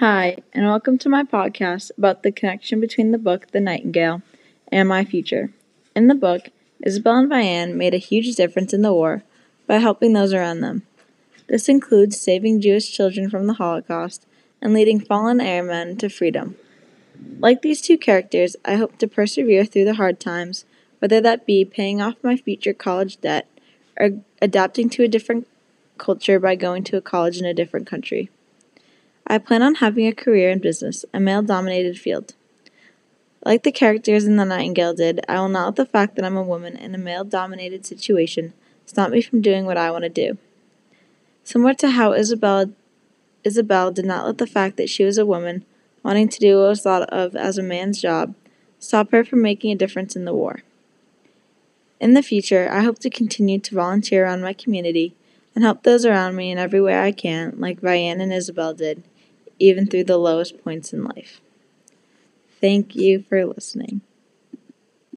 Hi, and welcome to my podcast about the connection between the book The Nightingale and my future. In the book, Isabelle and Vianne made a huge difference in the war by helping those around them. This includes saving Jewish children from the Holocaust and leading fallen airmen to freedom. Like these two characters, I hope to persevere through the hard times, whether that be paying off my future college debt or adapting to a different culture by going to a college in a different country. I plan on having a career in business, a male dominated field. Like the characters in The Nightingale did, I will not let the fact that I'm a woman in a male dominated situation stop me from doing what I want to do. Similar to how Isabelle, Isabelle did not let the fact that she was a woman, wanting to do what was thought of as a man's job, stop her from making a difference in the war. In the future, I hope to continue to volunteer around my community and help those around me in every way I can, like Vianne and Isabelle did, even through the lowest points in life. Thank you for listening.